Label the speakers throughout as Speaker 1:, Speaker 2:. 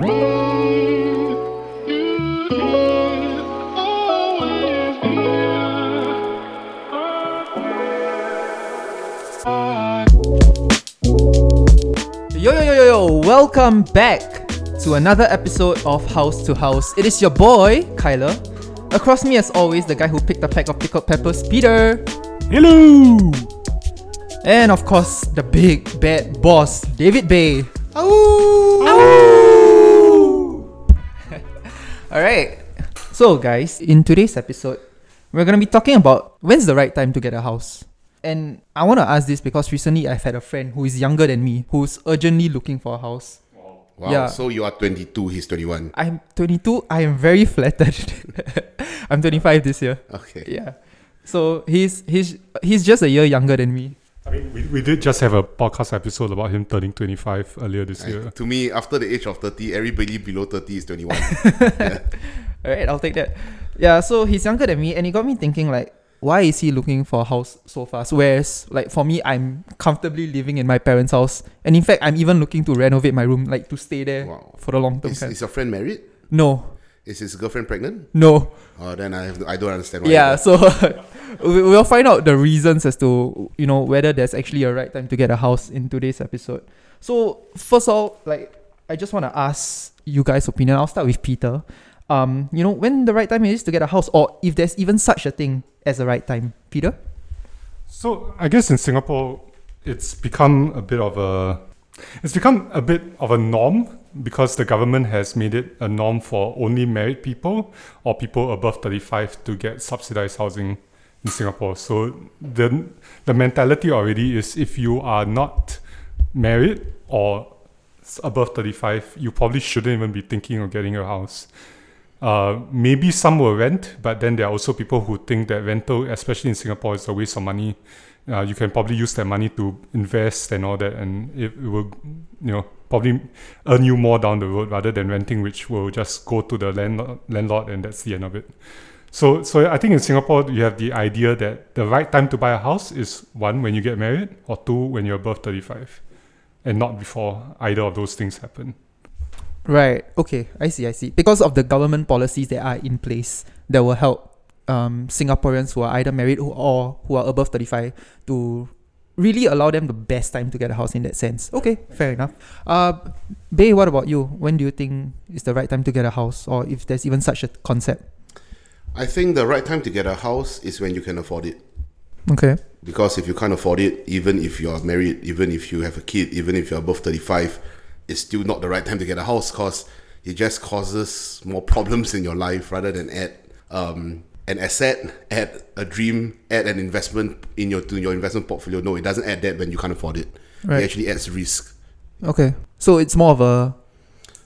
Speaker 1: Yo yo yo yo yo! Welcome back to another episode of House to House. It is your boy Kyler. Across me, as always, the guy who picked a pack of pickled peppers, Peter,
Speaker 2: Hello!
Speaker 1: and of course the big bad boss, David Bay. All right. So, guys, in today's episode, we're gonna be talking about when's the right time to get a house. And I want to ask this because recently I've had a friend who is younger than me who's urgently looking for a house.
Speaker 3: Wow.
Speaker 1: Yeah.
Speaker 3: So you are 22, he's 21.
Speaker 1: I'm 22. I am very flattered. I'm 25 this year.
Speaker 3: Okay.
Speaker 1: Yeah. So he's he's he's just a year younger than me.
Speaker 2: I mean, we, we did just have a podcast episode about him turning 25 earlier this
Speaker 3: I-
Speaker 2: year.
Speaker 3: to me, after the age of 30, everybody below 30 is 21.
Speaker 1: All right, I'll take that. Yeah, so he's younger than me, and it got me thinking like, why is he looking for a house so fast? Whereas, like for me, I'm comfortably living in my parents' house, and in fact, I'm even looking to renovate my room, like to stay there
Speaker 3: wow.
Speaker 1: for the long term.
Speaker 3: Is, is your friend married?
Speaker 1: No,
Speaker 3: Is his girlfriend pregnant?
Speaker 1: no.
Speaker 3: Oh, then I have I don't understand why.
Speaker 1: Yeah, so we- we'll find out the reasons as to you know whether there's actually a right time to get a house in today's episode. So first of all, like I just want to ask you guys' opinion. I'll start with Peter. Um, you know when the right time is to get a house, or if there's even such a thing as a right time, Peter.
Speaker 2: So I guess in Singapore, it's become a bit of a it's become a bit of a norm because the government has made it a norm for only married people or people above 35 to get subsidized housing in Singapore. So the the mentality already is if you are not married or above 35, you probably shouldn't even be thinking of getting a house. Uh, maybe some will rent, but then there are also people who think that rental, especially in Singapore, is a waste of money. Uh, you can probably use that money to invest and all that, and it, it will, you know, probably earn you more down the road rather than renting, which will just go to the landlord, landlord and that's the end of it. So, so I think in Singapore you have the idea that the right time to buy a house is one when you get married, or two when you're above thirty-five, and not before either of those things happen.
Speaker 1: Right. Okay. I see. I see. Because of the government policies that are in place that will help um, Singaporeans who are either married or who are above 35 to really allow them the best time to get a house in that sense. Okay. Fair enough. Uh, Bay, what about you? When do you think is the right time to get a house or if there's even such a concept?
Speaker 3: I think the right time to get a house is when you can afford it.
Speaker 1: Okay.
Speaker 3: Because if you can't afford it, even if you're married, even if you have a kid, even if you're above 35, it's still not the right time to get a house because it just causes more problems in your life rather than add um, an asset, add a dream, add an investment in your to your investment portfolio. No, it doesn't add that when you can't afford it.
Speaker 1: Right.
Speaker 3: It actually adds risk.
Speaker 1: Okay. So it's more of a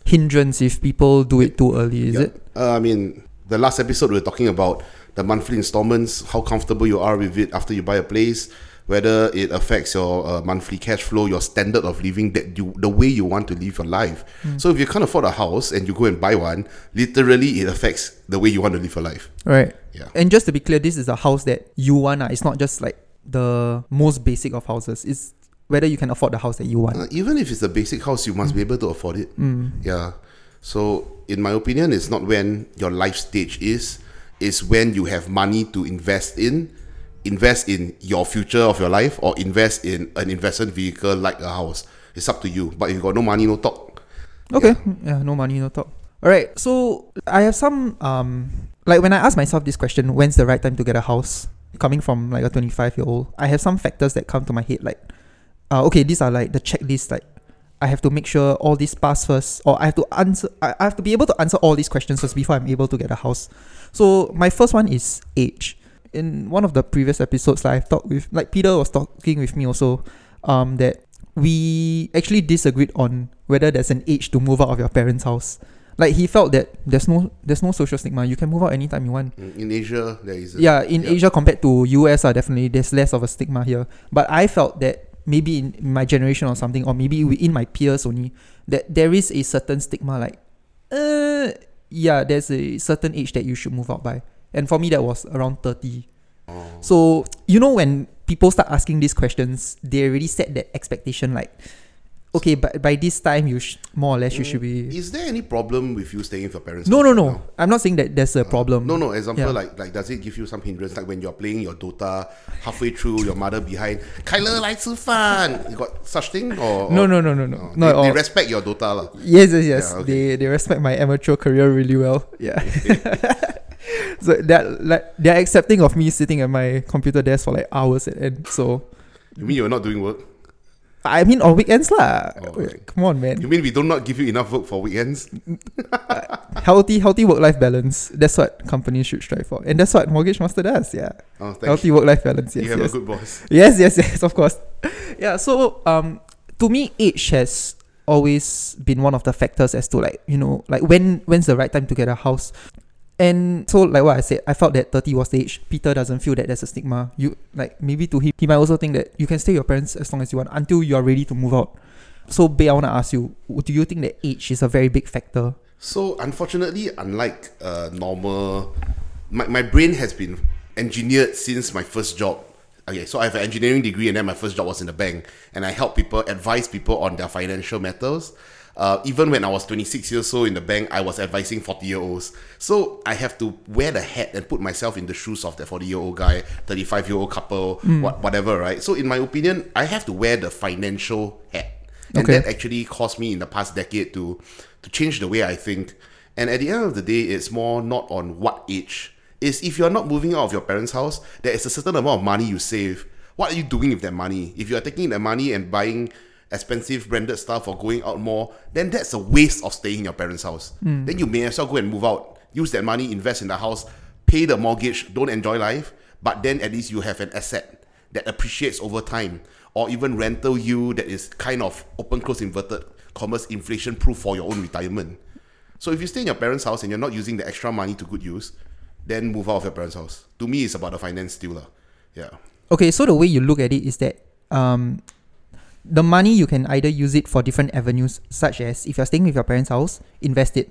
Speaker 1: hindrance if people do it too early, is
Speaker 3: Yeah.
Speaker 1: it?
Speaker 3: Uh, I mean, the last episode we were talking about the monthly installments, how comfortable you are with it after you buy a place, whether it affects your uh, monthly cash flow, your standard of living, that you the way you want to live your life. So if you can't afford a house and you go and buy one, literally it affects the way you want to live your life.
Speaker 1: Right.
Speaker 3: Yeah.
Speaker 1: And just to be clear, this is a house that you want. ah. It's not just like the most basic of houses. It's whether you can afford the house that you want.
Speaker 3: Uh, even if it's a basic house, you must be able to afford it.
Speaker 1: Mm.
Speaker 3: Yeah. So, in my opinion, it's not when your life stage is, it's when you have money to invest in, invest in your future of your life, or invest in an investment vehicle like a house. It's up to you. But if you got no money, no talk.
Speaker 1: Okay. Yeah. no money, no talk. All right. So I have some um like when I ask myself this question, when's the right time to get a house? Coming from like a 25 year old, I have some factors that come to my head. Like, uh, okay, these are like the checklist. Like, I have to make sure all these pass first, or I have to answer. I I have to be able to answer all these questions first before I'm able to get a house. So my first one is age. In one of the previous episodes, like I've talked with, like Peter was talking with me also, um, that we actually disagreed on whether there's an age to move out of your parents' house. Like he felt that there's no there's no social stigma. You can move out anytime you want.
Speaker 3: In Asia, there is. A,
Speaker 1: Yeah, in
Speaker 3: yeah.
Speaker 1: Asia compared to US, uh, definitely there's less of a stigma here. But I felt that maybe in my generation or something, or maybe in my peers only, that there is a certain stigma. Like, uh, yeah, there's a certain age that you should move out by. And for me, that was around
Speaker 3: 30.
Speaker 1: So, you know, when people start asking these questions, they already set that expectation like, okay, but by this time, you sh- more or less, mm. you should be. Mm.
Speaker 3: Is there any problem with you staying with your parents?
Speaker 1: No, no, no.
Speaker 3: Now?
Speaker 1: I'm not saying that there's a uh, problem.
Speaker 3: No, no. Example,
Speaker 1: yeah.
Speaker 3: like, like, does it give you some hindrance? Like when you're playing your Dota, halfway through, your mother behind, Kyler, like fun. You got such thing? Or, or
Speaker 1: no, no, no, no, no.
Speaker 3: Oh,
Speaker 1: no
Speaker 3: they, they respect your Dota. La.
Speaker 1: Yes, yes, yes.
Speaker 3: Yeah, okay.
Speaker 1: They they respect my amateur career really well. Yeah. so they're like they're accepting of me sitting at my computer desk for like hours at end. So
Speaker 3: You mean you're not doing work?
Speaker 1: I mean on weekends lah.
Speaker 3: Oh, okay.
Speaker 1: Come on, man.
Speaker 3: You mean we do not give you enough work for weekends?
Speaker 1: healthy healthy work life balance. That's what companies should strive for, and that's what Mortgage Master does. Yeah.
Speaker 3: Oh, thank
Speaker 1: healthy
Speaker 3: you.
Speaker 1: work life balance. Yes,
Speaker 3: you have
Speaker 1: yes.
Speaker 3: a good boss.
Speaker 1: Yes, yes, yes, of course. yeah, so um to me age has always been one of the factors as to like, you know, like when when's the right time to get a house. And so like what I said, I felt that 30 was the age. Peter doesn't feel that there's a stigma. You like maybe to him he might also think that you can stay with your parents as long as you want until you are ready to move out. So Bay, I wanna ask you, do you think that age is a very big factor?
Speaker 3: So unfortunately, unlike uh, normal, my, my brain has been engineered since my first job. Okay, so I have an engineering degree, and then my first job was in the bank, and I help people advise people on their financial matters. Uh, even when I was 26 years old in the bank, I was advising 40 year olds. So I have to wear the hat and put myself in the shoes of the 40 year old guy, 35 year old couple, what, whatever, right? So in my opinion, I have to wear the financial hat. And
Speaker 1: Okay.
Speaker 3: that actually caused me in the past decade to to change the way I think. And at the end of the day, it's more not on what age. Is if you're not moving out of your parents' house, there is a certain amount of money you save. What are you doing with that money? If you are taking that money and buying expensive branded stuff or going out more, then that's a waste of staying in your parents' house. Then you may as well go and move out. Use that money, invest in the house, pay the mortgage, don't enjoy life, but then at least you have an asset that appreciates over time, or even rental you that is kind of open close inverted commerce inflation proof for your own retirement. So if you stay in your parents' house and you're not using the extra money to good use, then move out of your parents' house. To me, it's about the finance still. Yeah.
Speaker 1: Okay, so the way you look at it is that um, the money you can either use it for different avenues, such as if you're staying with your parents' house, invest it.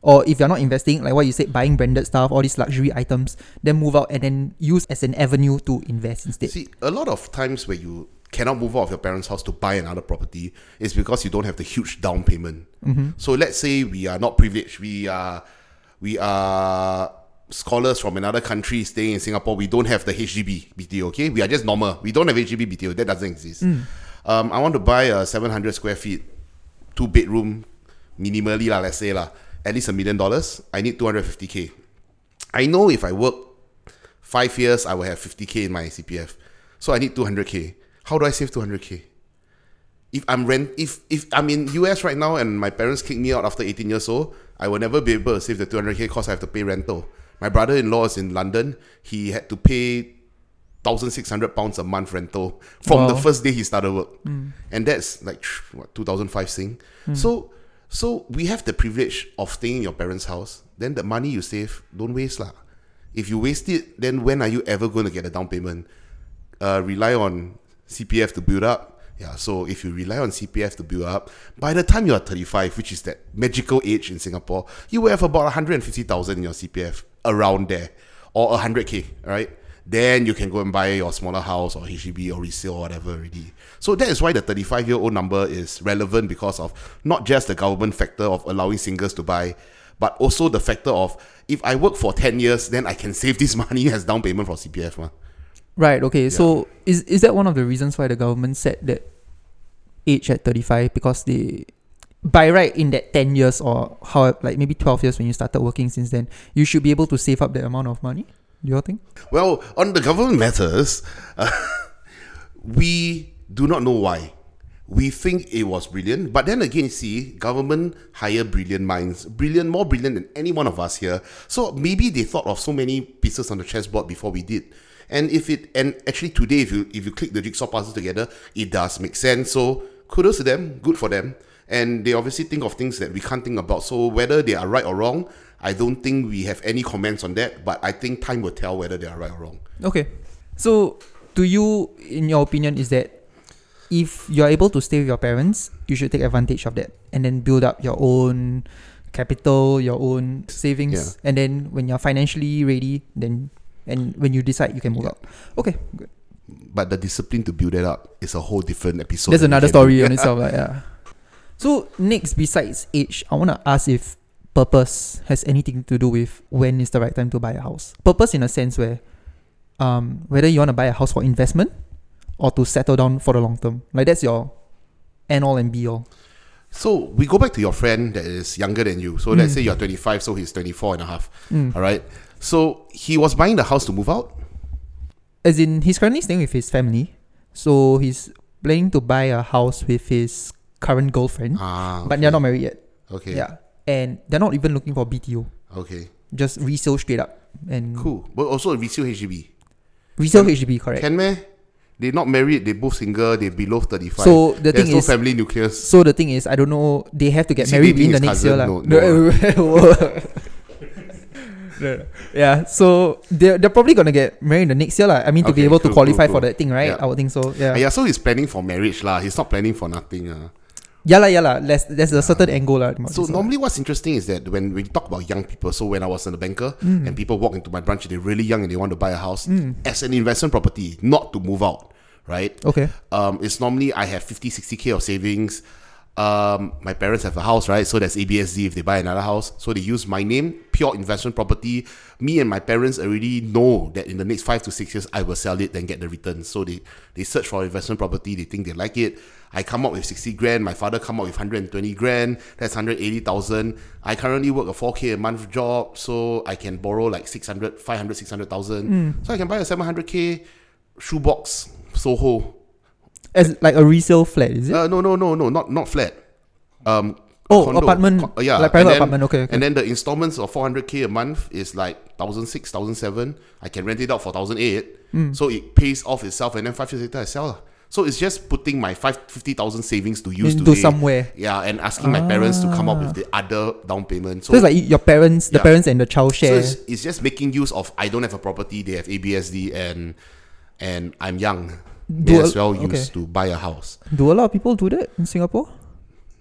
Speaker 1: Or if you're not investing, like what you said, buying branded stuff, all these luxury items, then move out and then use as an avenue to invest instead.
Speaker 3: See, a lot of times where you cannot move out of your parents' house to buy another property is because you don't have the huge down payment. Mm-hmm. So let's say we are not privileged. We are we are scholars from another country staying in Singapore. We don't have the HDB BTO. Okay, we are just normal. We don't have HDB BTO. That doesn't exist. Mm. Um, I want to buy a 700 square feet, two bedroom, minimally lah. Let's say lah, at least a million dollars. I need 250k. I know if I work five years, I will have 50k in my CPF. So I need 200k. How do I save 200k? If I'm rent, if if I'm in US right now and my parents kick me out after 18 years old, I will never be able to save the 200k because I have to pay rental. My brother-in-law is in London. He had to pay 1,600 pounds a month rental from the first day he started work, and that's like what 2005 thing. So so we have the privilege of staying in your parents' house. Then the money you save, don't waste lah. If you waste it, then when are you ever going to get a down payment? Uh, rely on CPF to build up. Yeah, so if you rely on CPF to build up, by the time you are 35, which is that magical age in Singapore, you will have about 150,000 in your CPF around there, or 100k, right? Then you can go and buy your smaller house or HDB or resale or whatever already. So that is why the 35 year old number is relevant because of not just the government factor of allowing singles to buy, but also the factor of if I work for 10 years, then I can save this money as down payment for CPF. mah.
Speaker 1: Right. Okay. So is is that one of the reasons why the government set that age at thirty five because they by right in that ten years or how like maybe twelve years when you started working since then you should be able to save up that amount of money. Do you all think?
Speaker 3: Well, on the government matters, uh, we do not know why. We think it was brilliant, but then again, see, government hire brilliant minds, brilliant, more brilliant than any one of us here. So maybe they thought of so many pieces on the chessboard before we did. And if it, and actually today, if you if you click the jigsaw puzzle together, it does make sense. So kudos to them, good for them. And they obviously think of things that we can't think about. So whether they are right or wrong, I don't think we have any comments on that. But I think time will tell whether they are right or wrong.
Speaker 1: Okay. So to you, in your opinion, is that if you're able to stay with your parents, you should take advantage of that and then build up your own capital, your own savings,
Speaker 3: Yeah.
Speaker 1: and then when you're financially ready, then and when you decide you can move
Speaker 3: Yeah.
Speaker 1: out. Okay, good.
Speaker 3: But the discipline to build that up is a whole different episode.
Speaker 1: There's another story on itself. Like, yeah. So next, besides age, I want to ask if purpose has anything to do with when is the right time to buy a house. Purpose in a sense where, um, whether you want to buy a house for investment or to settle down for the long term. Like that's your end all and be all.
Speaker 3: So we go back to your friend that is younger than you. So let's say you're 25, so he's 24 and a half.
Speaker 1: Mm.
Speaker 3: All right. So he was buying the house to move out.
Speaker 1: As in, he's currently staying with his family, so he's planning to buy a house with his current girlfriend,
Speaker 3: Ah,
Speaker 1: but they're not married yet.
Speaker 3: okay.
Speaker 1: Yeah, and they're not even looking for BTO,
Speaker 3: Okay.
Speaker 1: just resale straight up and
Speaker 3: Cool. But also resale HDB.
Speaker 1: resale
Speaker 3: Can-
Speaker 1: HDB, correct?
Speaker 3: Can meh? They're not married. They both single. They below 35.
Speaker 1: So the
Speaker 3: There's
Speaker 1: thing
Speaker 3: no
Speaker 1: is,
Speaker 3: family nucleus.
Speaker 1: so the thing is, I don't know. They have to get
Speaker 3: Is he
Speaker 1: married in the next year,
Speaker 3: cousin?
Speaker 1: lah.
Speaker 3: No,
Speaker 1: No, yeah, so they're, they're probably gonna get married in the next year, lah. I mean, to be
Speaker 3: Okay,
Speaker 1: able to qualify
Speaker 3: cool,
Speaker 1: for that thing, right?
Speaker 3: Yeah.
Speaker 1: I would think so. Yeah,
Speaker 3: Ah, yeah, so he's planning for marriage lah. He's not planning for nothing. Uh.
Speaker 1: Yeah, lah, yeah, lah. There's there's a certain angle, lah.
Speaker 3: So
Speaker 1: this,
Speaker 3: normally, what's interesting is that when we talk about young people, so when I was in the banker
Speaker 1: Mm.
Speaker 3: and people walk into my branch, they're really young and they want to buy a house as an investment property, not to move out, right?
Speaker 1: okay,
Speaker 3: Um, it's normally I have 50, 60k of savings. Um, my parents have a house, right? So there's ABSD if they buy another house. So they use my name, pure investment property. Me and my parents already know that in the next five to six years I will sell it and get the returns. So they, they search for investment property, they think they like it. I come up with 60 grand, my father come up with 120 grand, that's 180,000. I currently work a 4k a month job, so I can borrow like 600, 500, 600,000. So I can buy a 700k shoebox, Soho,
Speaker 1: as like a resale flat, is it?
Speaker 3: uh, no, no, no, no, not not flat. Um,
Speaker 1: Oh,
Speaker 3: condo.
Speaker 1: apartment,
Speaker 3: Co- yeah,
Speaker 1: like private
Speaker 3: then-
Speaker 1: apartment, okay, okay.
Speaker 3: And then the installments of 400k a month is like 1,006, 1,007. I can rent it out for 1,008.
Speaker 1: Hmm.
Speaker 3: So it pays off itself, and then five years later I sell. lah. So it's just putting my five fifty thousand savings to use
Speaker 1: Into
Speaker 3: today.
Speaker 1: somewhere.
Speaker 3: Yeah, and asking my parents to come up with the other down payment. So,
Speaker 1: So it's like your parents, the
Speaker 3: Yeah.
Speaker 1: parents and the child
Speaker 3: so
Speaker 1: share.
Speaker 3: it's, it's just making use of I don't have a property, they have ABSD, and and I'm young.
Speaker 1: Do
Speaker 3: as well
Speaker 1: okay.
Speaker 3: use to buy a house.
Speaker 1: Do a lot of people do that in Singapore?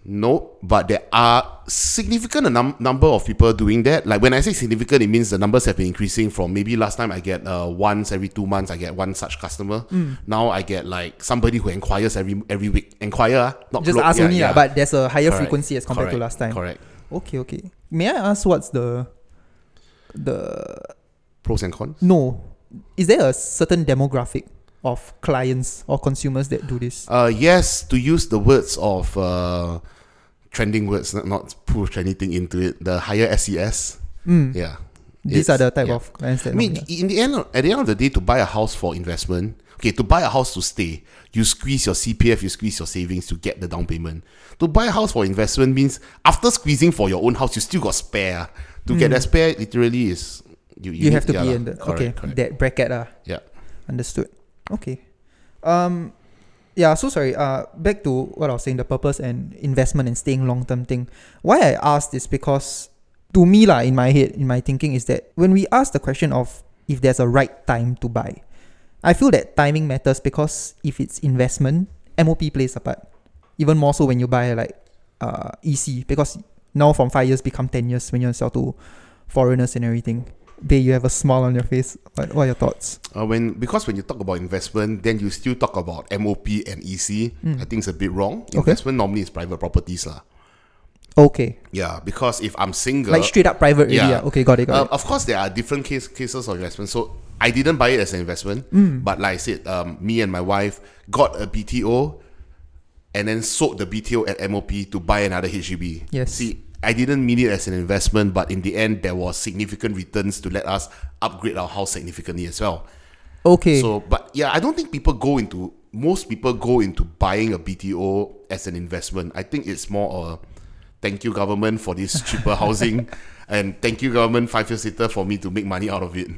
Speaker 3: No, but there are significant num- number of people doing that. Like when I say significant, it means the numbers have been increasing from maybe last time I get uh, once every two months I get one such customer.
Speaker 1: Hmm.
Speaker 3: Now I get like somebody who inquires every every week. Inquire, ah, not
Speaker 1: Just ask
Speaker 3: yeah,
Speaker 1: only,
Speaker 3: yeah.
Speaker 1: lah, but there's a higher
Speaker 3: Correct,
Speaker 1: frequency as compared to last time.
Speaker 3: Correct.
Speaker 1: Okay, okay. May I ask what's the the
Speaker 3: Pros and cons.
Speaker 1: no? Is there a certain demographic of clients or consumers that do this?
Speaker 3: Uh, yes, to use the words of uh, trending words, not, not push anything into it. The higher SES.
Speaker 1: Mm.
Speaker 3: Yeah.
Speaker 1: These are the type
Speaker 3: yeah.
Speaker 1: of clients that.
Speaker 3: I mean, in the end, at the end of the day, to buy a house for investment, okay, to buy a house to stay, you squeeze your CPF, you squeeze your savings to get the down payment. To buy a house for investment means after squeezing for your own house, you still got spare. To get that spare, literally is you.
Speaker 1: Hmm. you, have to
Speaker 3: yeah
Speaker 1: be in the
Speaker 3: Correct,
Speaker 1: okay
Speaker 3: correct.
Speaker 1: that bracket ah.
Speaker 3: yeah.
Speaker 1: Understood. Okay. Um yeah, so sorry. Uh back to what I was saying, the purpose and investment and staying long term thing. Why I asked is because to me lah in my head, in my thinking is that when we ask the question of if there's a right time to buy, I feel that timing matters because if it's investment, MOP plays a part. Even more so when you buy like uh EC because now from five years become ten years when you sell to foreigners and everything. Bay, you have a smile on your face. What, what are your thoughts?
Speaker 3: Uh, when because when you talk about investment, then you still talk about MOP and EC. I think it's a bit wrong.
Speaker 1: Hmm. Okay.
Speaker 3: Investment normally is private properties lah.
Speaker 1: Okay.
Speaker 3: Yeah, because if I'm single,
Speaker 1: like straight up private really,
Speaker 3: yeah.
Speaker 1: Okay, got it, got
Speaker 3: Uh,
Speaker 1: it.
Speaker 3: of course, there are different case, cases of investment. So I didn't buy it as an investment,
Speaker 1: Mm.
Speaker 3: but like I said, um, me and my wife got a BTO and then sold the BTO at MOP to buy another HDB.
Speaker 1: Yes.
Speaker 3: See, I didn't mean it as an investment, but in the end, there was significant returns to let us upgrade our house significantly as well.
Speaker 1: Okay.
Speaker 3: So, but yeah, I don't think people go into most people go into buying a BTO as an investment. I think it's more a thank you government for this cheaper housing, and thank you government five years later for me to make money out of it.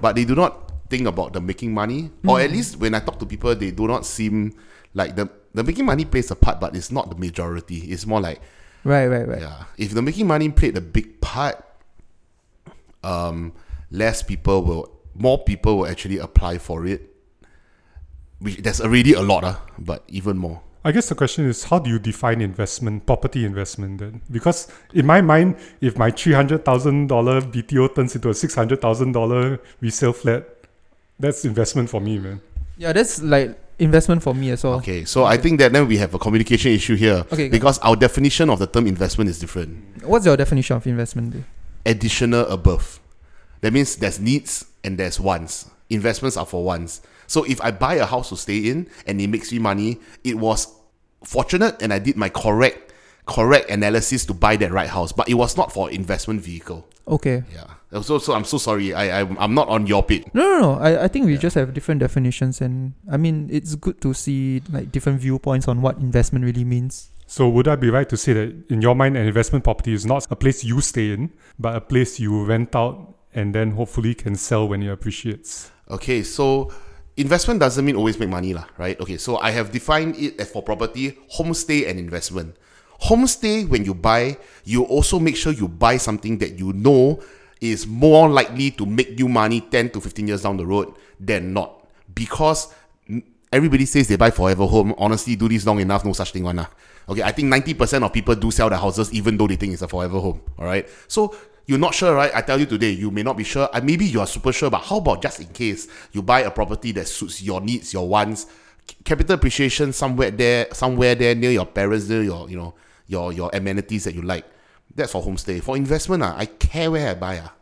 Speaker 3: But they do not think about the making money, or
Speaker 1: Hmm.
Speaker 3: at least when I talk to people, they do not seem like the the making money plays a part, but it's not the majority. It's more like
Speaker 1: right, right, right.
Speaker 3: yeah, if the making money played a big part, um, less people will, more people will actually apply for it. Which there's already a lot, uh, but even more.
Speaker 2: I guess the question is how do you define investment, property investment then? Because in my mind, if my three hundred thousand dollar BTO turns into a six hundred thousand dollar resale flat, that's investment for me, man.
Speaker 1: Yeah, that's like investment for me as well.
Speaker 3: Okay, so I think that then we have a communication issue here
Speaker 1: Okay,
Speaker 3: because our definition of the term investment is different.
Speaker 1: What's your definition of investment? Dave?
Speaker 3: Additional above. That means there's needs and there's wants. Investments are for wants. So if I buy a house to stay in and it makes me money, it was fortunate and I did my correct correct analysis to buy that right house, but it was not for investment vehicle.
Speaker 1: Okay.
Speaker 3: Yeah. Oh, so so I'm so sorry. I I'm, I'm not on your page.
Speaker 1: No, no, no. I, I think we just have different definitions, and I mean, it's good to see like different viewpoints on what investment really means.
Speaker 2: So would I be right to say that in your mind, an investment property is not a place you stay in, but a place you rent out and then hopefully can sell when it appreciates?
Speaker 3: Okay, so investment doesn't mean always make money, lah, right? Okay, so I have defined it as for property, homestay and investment. Homestay, when you buy, you also make sure you buy something that you know is more likely to make you money 10 to 15 years down the road than not. Because everybody says they buy forever home. Honestly, do this long enough, no such thing one. lah. Okay, I think 90% of people do sell their houses even though they think it's a forever home. Alright. So you're not sure, right? I tell you today, you may not be sure. Uh, maybe you are super sure, but how about just in case you buy a property that suits your needs, your wants, capital appreciation somewhere there, somewhere there near your parents, near your, you know, your your amenities that you like. That's for homestay. For investment, ah, I care where I buy. Ah.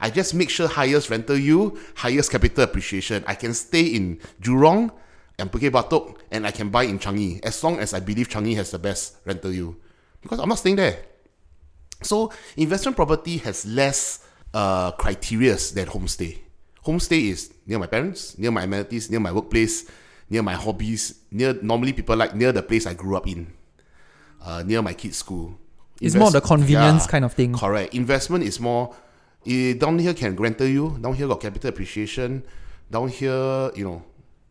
Speaker 3: I just make sure highest rental yield, highest capital appreciation. I can stay in Jurong and Bukit Batok and I can buy in Changi as long as I believe Changi has the best rental yield. Because I'm not staying there. So investment property has less uh, criteria than homestay. Homestay is near my parents, near my amenities, near my workplace, near my hobbies, near normally people like near the place I grew up in, uh, near my kids' school.
Speaker 1: It's more the convenience
Speaker 3: yeah,
Speaker 1: kind of thing.
Speaker 3: Correct. Investment is more. eh, down here can rental you. Down here got capital appreciation. Down here, you know,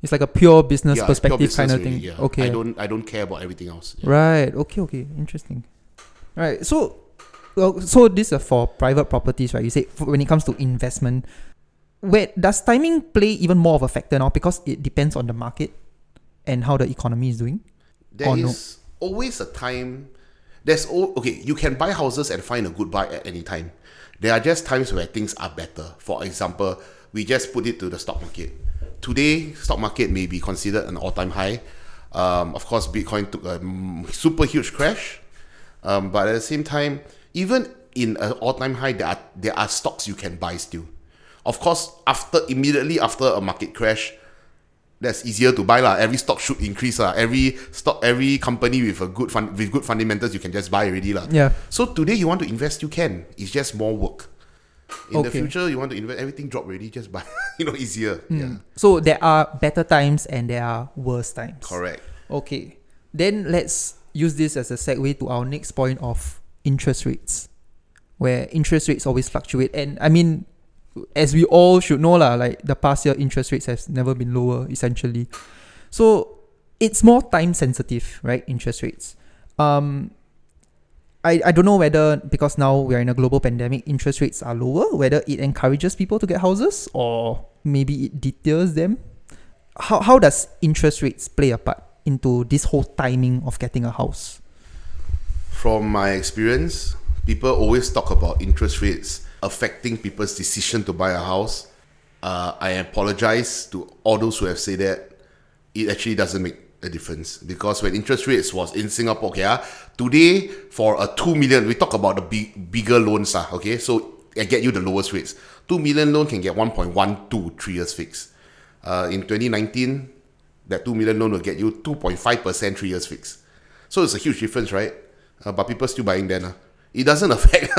Speaker 1: It's like a pure business
Speaker 3: yeah, pure
Speaker 1: perspective
Speaker 3: business
Speaker 1: kind of
Speaker 3: already,
Speaker 1: thing.
Speaker 3: yeah.
Speaker 1: Okay.
Speaker 3: I don't. I don't care about everything else. Yeah.
Speaker 1: Right. Okay. Okay. Interesting. Right. So, well, so these are for private properties, right? You say when it comes to investment, where does timing play even more of a factor now because it depends on the market and how the economy is doing.
Speaker 3: There
Speaker 1: Or
Speaker 3: is
Speaker 1: no?
Speaker 3: always a time. There's all okay. You can buy houses and find a good buy at any time. There are just times where things are better. For example, we just put it to the stock market. Today, stock market may be considered an all-time high. Um, of course, Bitcoin took a super huge crash, um, but at the same time, even in an all-time high, there are there are stocks you can buy still. Of course, after immediately after a market crash, that's easier to buy lah. Every stock should increase lah. Every stock, every company with a good fun, with good fundamentals, you can just buy already lah.
Speaker 1: Yeah.
Speaker 3: So today you want to invest, you can. It's just more work. In the future, you want to invest, everything drop already, just buy. you know, easier. Hmm. Yeah,
Speaker 1: So there are better times and there are worse times.
Speaker 3: correct.
Speaker 1: Okay. Then let's use this as a segue to our next point of interest rates, where interest rates always fluctuate. And I mean, as we all should know, lah, like the past year interest rates has never been lower, essentially. So it's more time sensitive, right? Interest rates. Um, I, I don't know whether because now we're in a global pandemic, interest rates are lower, whether it encourages people to get houses or maybe it deters them. How, how does interest rates play a part into this whole timing of getting a house?
Speaker 3: From my experience, people always talk about interest rates affecting people's decision to buy a house. Uh, I apologize to all those who have said that. It actually doesn't make a difference because when interest rates was in Singapore, okay, ah, today for a two million, we talk about the big bigger loans, ah, okay. So I get you the lowest rates. Two million loan can get 1.12 three years fixed. Uh, in 2019, that 2 million loan will get you 2.5% three years fixed. So it's a huge difference, right? Uh, but people still buying then. Uh. It doesn't affect.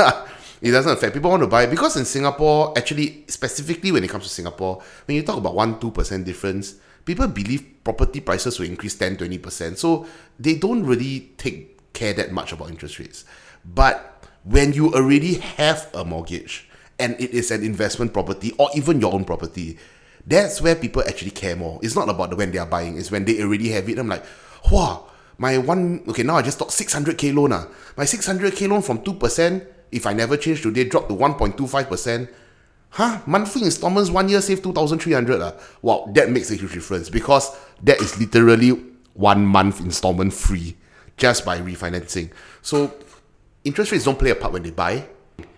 Speaker 3: It doesn't affect. People want to buy because in Singapore, actually, specifically when it comes to Singapore, when you talk about 1 2% difference, people believe property prices will increase 10 20%. So they don't really take care that much about interest rates. But when you already have a mortgage and it is an investment property or even your own property, that's where people actually care more. It's not about when they are buying, it's when they already have it. I'm like, wow, my one okay, now I just talk 600k loan. Ah. My 600k loan from 2%, if I never change today, drop to 1.25%. Huh? Monthly installments one year save 2,300. Ah. Wow, that makes a huge difference because that is literally one month installment free just by refinancing. So interest rates don't play a part when they buy.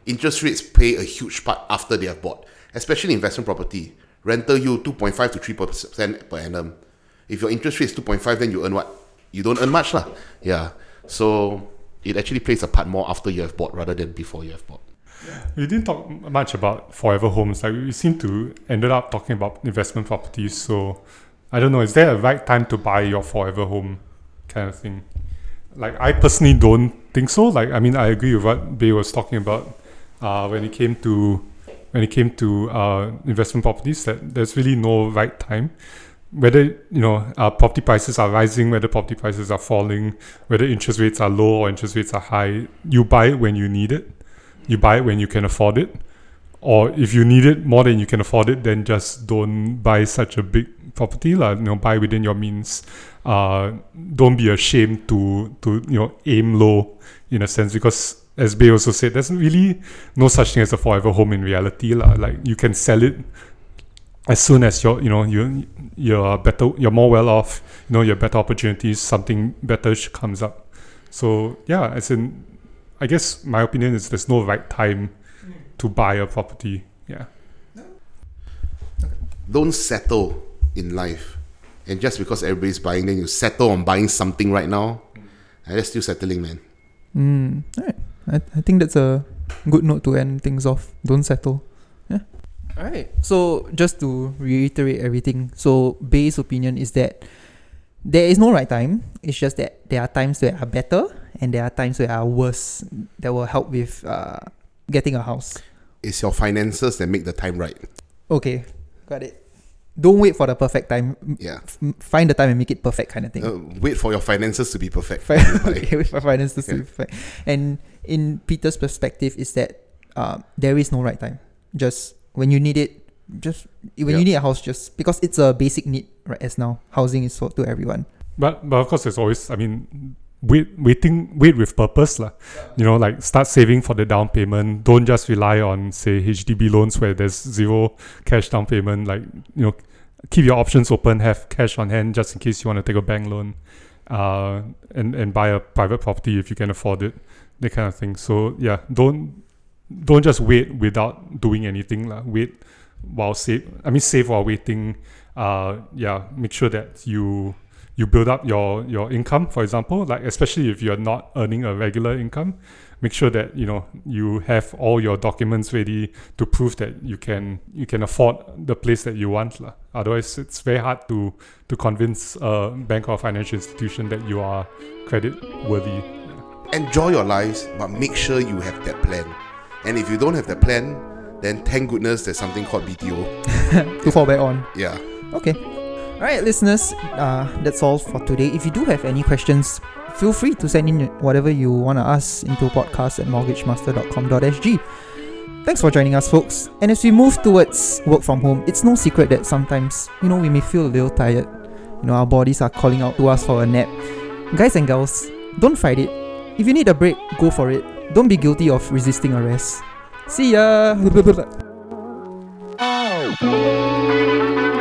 Speaker 3: Interest rates play a huge part after they have bought, especially investment property. Rental you 2.5 to 3% per annum. If your interest rate is 2.5, then you earn what? You don't earn much lah. Yeah. So it actually plays a part more after you have bought rather than before you have bought.
Speaker 2: We didn't talk much about forever homes. Like we seem to ended up talking about investment properties. So I don't know. Is there a right time to buy your forever home, kind of thing? Like I personally don't think so. Like I mean, I agree with what Bay was talking about uh, when it came to when it came to uh, investment properties. That there's really no right time. Whether you know uh, property prices are rising, whether property prices are falling, whether interest rates are low or interest rates are high, you buy it when you need it. You buy it when you can afford it. Or if you need it more than you can afford it then just don't buy such a big property lah. you know buy within your means. Uh, don't be ashamed to to you know aim low in a sense because as Bay also said there's really no such thing as a forever home in reality like you can sell it as soon as you're you know you you're better you're more well off you know you have better opportunities something better comes up so yeah as in I guess my opinion is there's no right time to buy a property. Yeah.
Speaker 3: Don't settle in life. And just because everybody's buying, then you settle on buying something right now. And that's still settling, man.
Speaker 1: Mm. Alright. I, I think that's a good note to end things off. Don't settle. Yeah. Alright. So just to reiterate everything, so Bay's opinion is that there is no right time. It's just that there are times that are better and there are times that are worse that will help with uh, getting a house.
Speaker 3: It's your finances that make the time right.
Speaker 1: Okay, got it. Don't wait for the perfect time.
Speaker 3: Yeah.
Speaker 1: f- Find the time and make it perfect, kind of thing.
Speaker 3: Uh, wait for your finances to be perfect.
Speaker 1: Fi-
Speaker 3: Like,
Speaker 1: okay, with my finances to be perfect. And in Peter's perspective, is that uh, there is no right time. Just when you need it, just when
Speaker 3: Yeah.
Speaker 1: you need a house, just because it's a basic need right as now. Housing is for to everyone.
Speaker 2: But but of course there's always I mean wait waiting wait with purpose lah. You know, like start saving for the down payment. Don't just rely on say HDB loans where there's zero cash down payment. Like, you know, keep your options open, have cash on hand just in case you want to take a bank loan. Uh and, and buy a private property if you can afford it. That kind of thing. So yeah, don't don't just wait without doing anything. lah. Wait while save I mean save while waiting. Uh yeah, make sure that you you build up your your income for example like especially if you're not earning a regular income make sure that you know you have all your documents ready to prove that you can you can afford the place that you want lah. otherwise it's very hard to to convince a bank or financial institution that you are credit worthy
Speaker 3: enjoy your lives, but make sure you have that plan. And if you don't have that plan, then thank goodness there's something called BTO.
Speaker 1: to fall back on.
Speaker 3: Yeah.
Speaker 1: Okay. All right, listeners. Uh, that's all for today. If you do have any questions, feel free to send in whatever you want to ask into podcast at mortgagemaster.com.sg. Thanks for joining us, folks. And as we move towards work from home, it's no secret that sometimes, you know, we may feel a little tired. You know, our bodies are calling out to us for a nap. Guys and girls, don't fight it. If you need a break, go for it. Don't be guilty of resisting arrest. See ya!